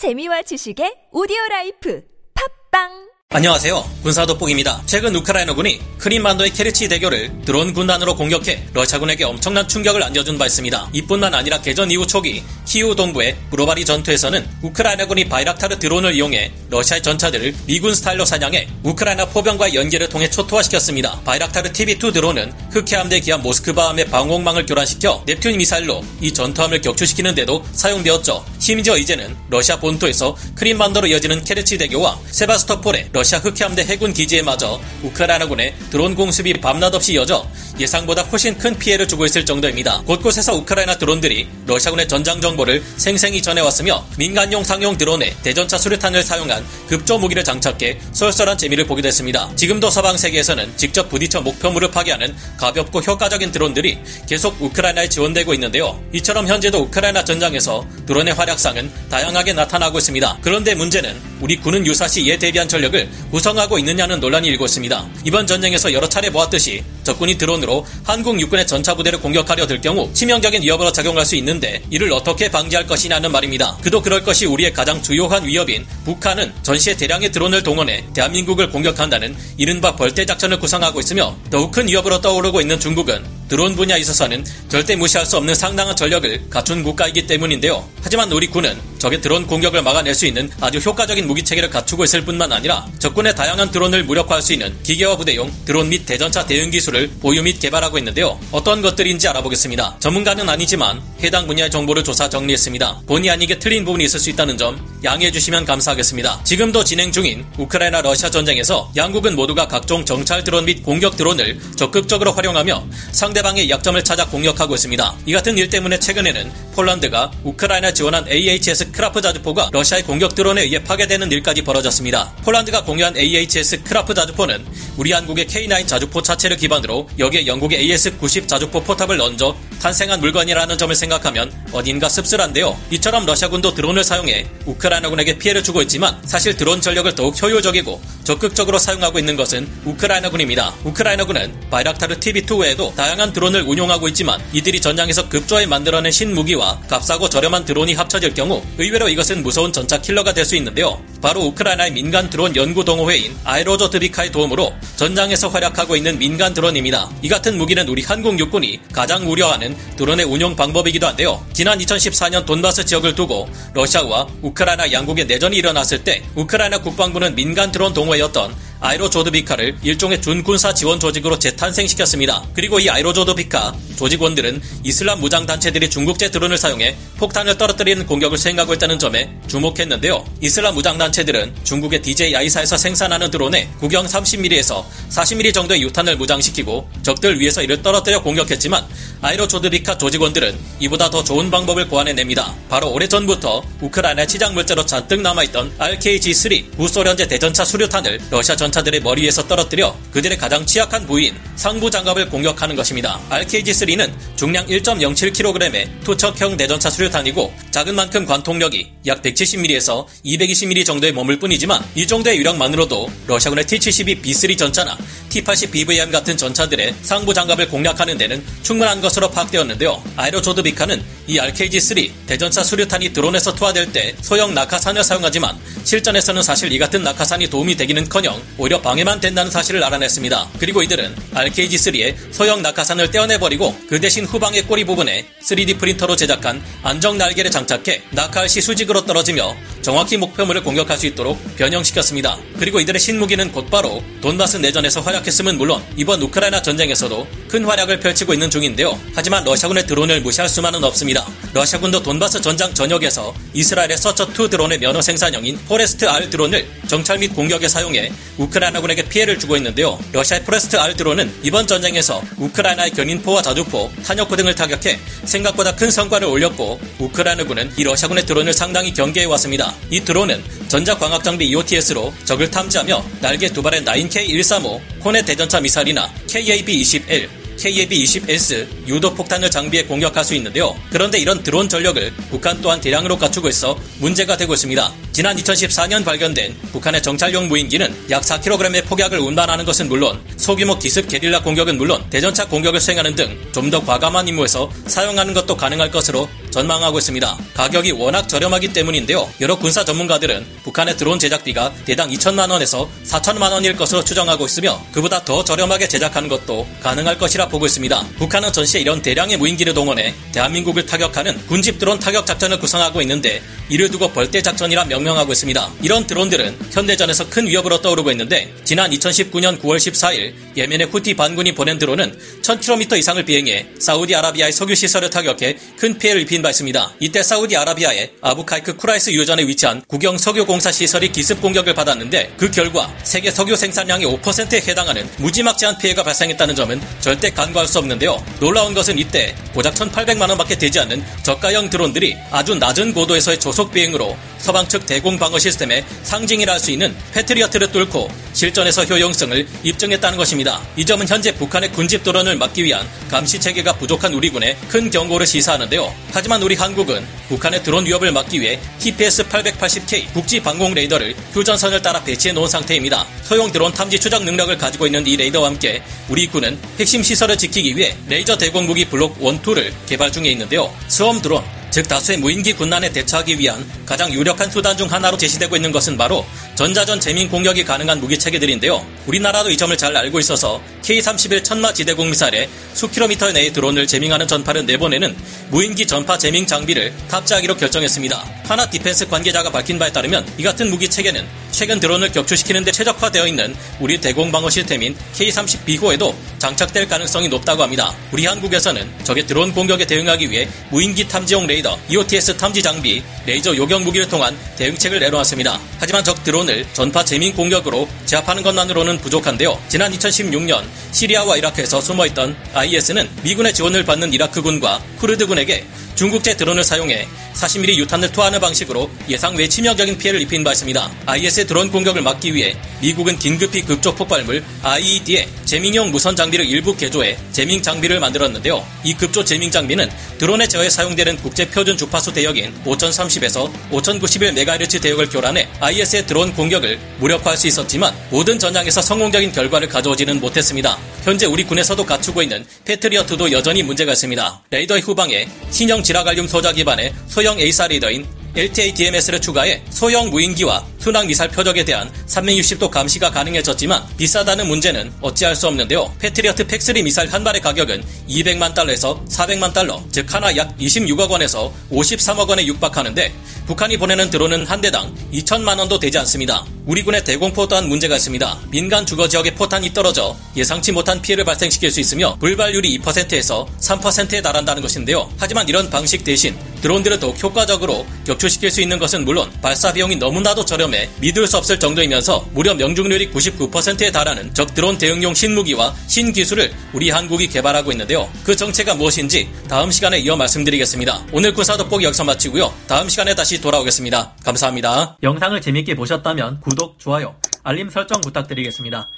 재미와 지식의 오디오 라이프. 팟빵 안녕하세요. 군사돋보기입니다. 최근 우크라이나군이 크림반도의 케르치 대교를 드론 군단으로 공격해 러시아군에게 엄청난 충격을 안겨준 바 있습니다. 이뿐만 아니라 개전 이후 초기 키이우 동부의 브로바리 전투에서는 우크라이나군이 바이락타르 드론을 이용해 러시아의 전차들을 미군 스타일로 사냥해 우크라이나 포병과의 연계를 통해 초토화시켰습니다. 바이락타르 TB2 드론은 흑해함대 기함 모스크바함의 방공망을 교란시켜 넵튠 미사일로 이 전투함을 격추시키는 데도 사용되었죠. 심지어 이제는 러시아 본토에서 크림반도로 이어지는 케르치 대교와 세바스토폴의 러시아 흑해함대 해군 기지에마저 우크라이나군의 드론 공습이 밤낮 없이 이어져 예상보다 훨씬 큰 피해를 주고 있을 정도입니다. 곳곳에서 우크라이나 드론들이 러시아군의 전장 정보를 생생히 전해왔으며 민간용 상용 드론에 대전차 수류탄을 사용한 급조 무기를 장착해 쏠쏠한 재미를 보게 됐습니다. 지금도 서방 세계에서는 직접 부딪혀 목표물을 파괴하는 가볍고 효과적인 드론들이 계속 우크라이나에 지원되고 있는데요. 이처럼 현재도 우크라이나 전장에서 드론의 활약상은 다양하게 나타나고 있습니다. 그런데 문제는 우리 군은 유사시 이에 대비한 전력을 구성하고 있느냐는 논란이 일고 있습니다. 이번 전쟁에서 여러 차례 보았듯이 적군이 드론으로 한국 육군의 전차 부대를 공격하려 들 경우 치명적인 위협으로 작용할 수 있는데 이를 어떻게 방지할 것이냐는 말입니다. 그도 그럴 것이 우리의 가장 주요한 위협인 북한은 전시에 대량의 드론을 동원해 대한민국을 공격한다는 이른바 벌떼 작전을 구성하고 있으며 더욱 큰 위협으로 떠오르고 있는 중국은 드론 분야에 있어서는 절대 무시할 수 없는 상당한 전력을 갖춘 국가이기 때문인데요. 하지만 우리 군은 적의 드론 공격을 막아낼 수 있는 아주 효과적인 무기 체계를 갖추고 있을 뿐만 아니라 적군의 다양한 드론을 무력화할 수 있는 기계화 부대용 드론 및 대전차 대응 기술을 보유 및 개발하고 있는데요. 어떤 것들인지 알아보겠습니다. 전문가는 아니지만 해당 분야의 정보를 조사 정리했습니다. 본의 아니게 틀린 부분이 있을 수 있다는 점 양해해 주시면 감사하겠습니다. 지금도 진행 중인 우크라이나 러시아 전쟁에서 양국은 모두가 각종 정찰 드론 및 공격 드론을 적극적으로 활용하며 상대방의 약점을 찾아 공격하고 있습니다. 이 같은 일 때문에 최근에는 폴란드가 우크라이나 지원한 AHS 크라프 자주포가 러시아의 공격 드론에 의해 파괴되는 일까지 벌어졌습니다. 폴란드가 공유한 AHS 크라프 자주포는 우리 한국의 K9 자주포 차체를 기반으로 여기에 영국의 AS90 자주포 포탑을 얹어 탄생한 물건이라는 점을 생각하면 어딘가 씁쓸한데요. 이처럼 러시아군도 드론을 사용해 우크라이나군에게 피해를 주고 있지만 사실 드론 전력을 더욱 효율적이고 적극적으로 사용하고 있는 것은 우크라이나군입니다. 우크라이나군은 바이락타르 TB2 외에도 다양한 드론을 운용하고 있지만 이들이 전장에서 급조해 만들어낸 신무기와 값싸고 저렴한 드론이 합쳐질 경우 의외로 이것은 무서운 전차 킬러가 될 수 있는데요. 바로 우크라이나의 민간 드론 연구 동호회인 아에로로즈비드카의 도움으로 전장에서 활약하고 있는 민간 드론입니다. 이 같은 무기는 우리 한국 육군이 가장 우려하는 드론의 운용 방법이기도 한데요. 지난 2014년 돈바스 지역을 두고 러시아와 우크라이나 양국의 내전이 일어났을 때 우크라이나 국방부는 민간 드론 동호회였던 아에로로즈비드카를 일종의 준군사 지원 조직으로 재탄생시켰습니다. 그리고 이 아에로로즈비드카 조직원들은 이슬람 무장 단체들이 중국제 드론을 사용해 폭탄을 떨어뜨리는 공격을 수행하고 있다는 점에 주목했는데요. 이슬람 무장 단체들은 중국의 DJI사에서 생산하는 드론에 구경 30mm에서 40mm 정도의 유탄을 무장시키고 적들 위에서 이를 떨어뜨려 공격했지만 아이로조드비카 조직원들은 이보다 더 좋은 방법을 고안해냅니다. 바로 오래전부터 우크라이나 치장 물자로 잔뜩 남아있던 RKG-3 구소련제 대전차 수류탄을 러시아 전차들의 머리 위에서 떨어뜨려 그들의 가장 취약한 부위인 상부 장갑을 공격하는 것입니다. RKG-3는 중량 1.07kg의 투척형 대전차 수류탄이고 작은 만큼 관통력이 약 170mm에서 220mm 정도에 머물 뿐이지만 이 정도의 유력만으로도 러시아군의 T-72B3 전차나 T-80 BVM 같은 전차들의 상부 장갑을 공략하는 데는 충분한 것으로 파악되었는데요. 아에로로즈비드카는 이 RKG-3 대전차 수류탄이 드론에서 투하될 때 소형 낙하산을 사용하지만 실전에서는 사실 이 같은 낙하산이 도움이 되기는커녕 오히려 방해만 된다는 사실을 알아냈습니다. 그리고 이들은 RKG-3의 소형 낙하산을 떼어내버리고 그 대신 후방의 꼬리 부분에 3D 프린터로 제작한 안정 날개를 장착해 낙하할 시 수직으로 떨어지며 정확히 목표물을 공격할 수 있도록 변형시켰습니다. 그리고 이들의 신무기는 곧바로 돈바스 내전에서 활약했음은 물론 이번 우크라이나 전쟁에서도 큰 활약을 펼치고 있는 중인데요. 하지만 러시아군의 드론을 무시할 수만은 없습니다. 러시아군도 돈바스 전장 전역에서 이스라엘의 서처2 드론의 면허 생산형인 포레스트 R 드론을 정찰 및 공격에 사용해 우크라이나군에게 피해를 주고 있는데요. 러시아의 포레스트 R 드론은 이번 전쟁에서 우크라이나의 견인포와 자주포, 탄약고 등을 타격해 생각보다 큰 성과를 올렸고 우크라이나군은 이 러시아군의 드론을 상당히 경계해 왔습니다. 이 드론은 전자광학 장비 EOTS로 적을 탐지하며 날개 두 발의 9K135 코넷 대전차 미사일이나 KAB-21 KAB-20S 유도 폭탄을 장비해 공격할 수 있는데요. 그런데 이런 드론 전력을 북한 또한 대량으로 갖추고 있어 문제가 되고 있습니다. 지난 2014년 발견된 북한의 정찰용 무인기는 약 4kg의 폭약을 운반하는 것은 물론 소규모 기습 게릴라 공격은 물론 대전차 공격을 수행하는 등 좀 더 과감한 임무에서 사용하는 것도 가능할 것으로 전망하고 있습니다. 가격이 워낙 저렴하기 때문인데요. 여러 군사 전문가들은 북한의 드론 제작비가 대당 2천만 원에서 4천만 원일 것으로 추정하고 있으며 그보다 더 저렴하게 제작하는 것도 가능할 것이라 보고 있습니다. 북한은 전시에 이런 대량의 무인기를 동원해 대한민국을 타격하는 군집 드론 타격 작전을 구성하고 있는데 이를 두고 벌떼 작전이라 명명하고 있습니다. 이런 드론들은 현대전에서 큰 위협으로 떠오르고 있는데 지난 2019년 9월 14일 예멘의 후티 반군이 보낸 드론은 1000km 이상을 비행해 사우디아라비아의 석유 시설을 타격해 큰 피해를 입힌 바 있습니다. 이때 사우디아라비아의 아브카이크 쿠라이스 유전에 위치한 국영 석유공사 시설이 기습 공격을 받았는데 그 결과 세계 석유 생산량의 5%에 해당하는 무지막지한 피해가 발생했다는 점은 절대 간과할 수 없는데요. 놀라운 것은 이때 고작 1,800만 원밖에 되지 않는 저가형 드론들이 아주 낮은 고도에서의 저속 비행으로 서방 측 대공 방어 시스템의 상징이라 할 수 있는 패트리어트를 뚫고 실전에서 효용성을 입증했다는 것입니다. 이 점은 현재 북한의 군집 드론을 막기 위한 감시 체계가 부족한 우리 군에 큰 경고를 시사하는데요. 하지만 우리 한국은 북한의 드론 위협을 막기 위해 TPS 880K 국지 방공 레이더를 휴전선을 따라 배치해 놓은 상태입니다. 소형 드론 탐지 추적 능력을 가지고 있는 이 레이더와 함께 우리 군은 핵심 시설을 지키기 위해 레이저 대공 무기 블록 1, 2를 개발 중에 있는데요. swarm 드론, 즉 다수의 무인기 군단에 대처하기 위한 가장 유력한 수단 중 하나로 제시되고 있는 것은 바로 전자전 jamming 공격이 가능한 무기 체계들인데요. 우리나라도 이 점을 잘 알고 있어서 K-31 천마 지대공 미사일에 수킬로미터 내의 드론을 jamming하는 전파를 내보내는 무인기 전파 jamming 장비를 탑재하기로 결정했습니다. 한화 디펜스 관계자가 밝힌 바에 따르면 이 같은 무기 체계는 최근 드론을 격추시키는 데 최적화되어 있는 우리 대공 방어 시스템인 K-30 비호에도 장착될 가능성이 높다고 합니다. 우리 한국에서는 적의 드론 공격에 대응하기 위해 무인기 탐지용 레이더, EOTS 탐지 장비, 레이저 요격 무기를 통한 대응책을 내놓았습니다. 하지만 적 드론 을 전파 재민 공격으로 제압하는 것만으로는 부족한데요. 지난 2016년 시리아와 이라크에서 숨어있던 IS는 미군의 지원을 받는 이라크군과 쿠르드군에게 중국제 드론을 사용해 40mm 유탄을 투하하는 방식으로 예상 외 치명적인 피해를 입힌 바 있습니다. IS의 드론 공격을 막기 위해 미국은 긴급히 급적 폭발물 IED에 재밍용 무선 장비를 일부 개조해 재밍 장비를 만들었는데요. 이 급조 재밍 장비는 드론의 제어에 사용되는 국제 표준 주파수 대역인 5030에서 5091MHz 대역을 교란해 IS의 드론 공격을 무력화할 수 있었지만 모든 전장에서 성공적인 결과를 가져오지는 못했습니다. 현재 우리 군에서도 갖추고 있는 패트리어트도 여전히 문제가 있습니다. 레이더의 후방에 신형 질화갈륨 소자 기반의 소형 AESA 레이더인 LTAMDS를 추가해 소형 무인기와 순항 미사일 표적에 대한 360도 감시가 가능해졌지만 비싸다는 문제는 어찌할 수 없는데요. 패트리어트 PAC-3 미사일 한 발의 가격은 200만 달러에서 400만 달러, 즉 한화 약 26억 원에서 53억 원에 육박하는데 북한이 보내는 드론은 한 대당 2천만 원도 되지 않습니다. 우리 군의 대공포 또한 문제가 있습니다. 민간 주거 지역에 포탄이 떨어져 예상치 못한 피해를 발생시킬 수 있으며 불발률이 2%에서 3%에 달한다는 것인데요. 하지만 이런 방식 대신 드론들을 더욱 효과적으로 격추시킬 수 있는 것은 물론 발사 비용이 너무나도 저렴 해 믿을 수 없을 정도이면서 무려 명중률이 99%에 달하는 적 드론 대응용 신무기와 신기술을 우리 한국이 개발하고 있는데요. 그 정체가 무엇인지 다음 시간에 이어 말씀드리겠습니다. 오늘 군사 돋보기 여기서 마치고요. 다음 시간에 다시 돌아오겠습니다. 감사합니다. 영상을 재밌게 보셨다면 구독, 좋아요, 알림 설정 부탁드리겠습니다.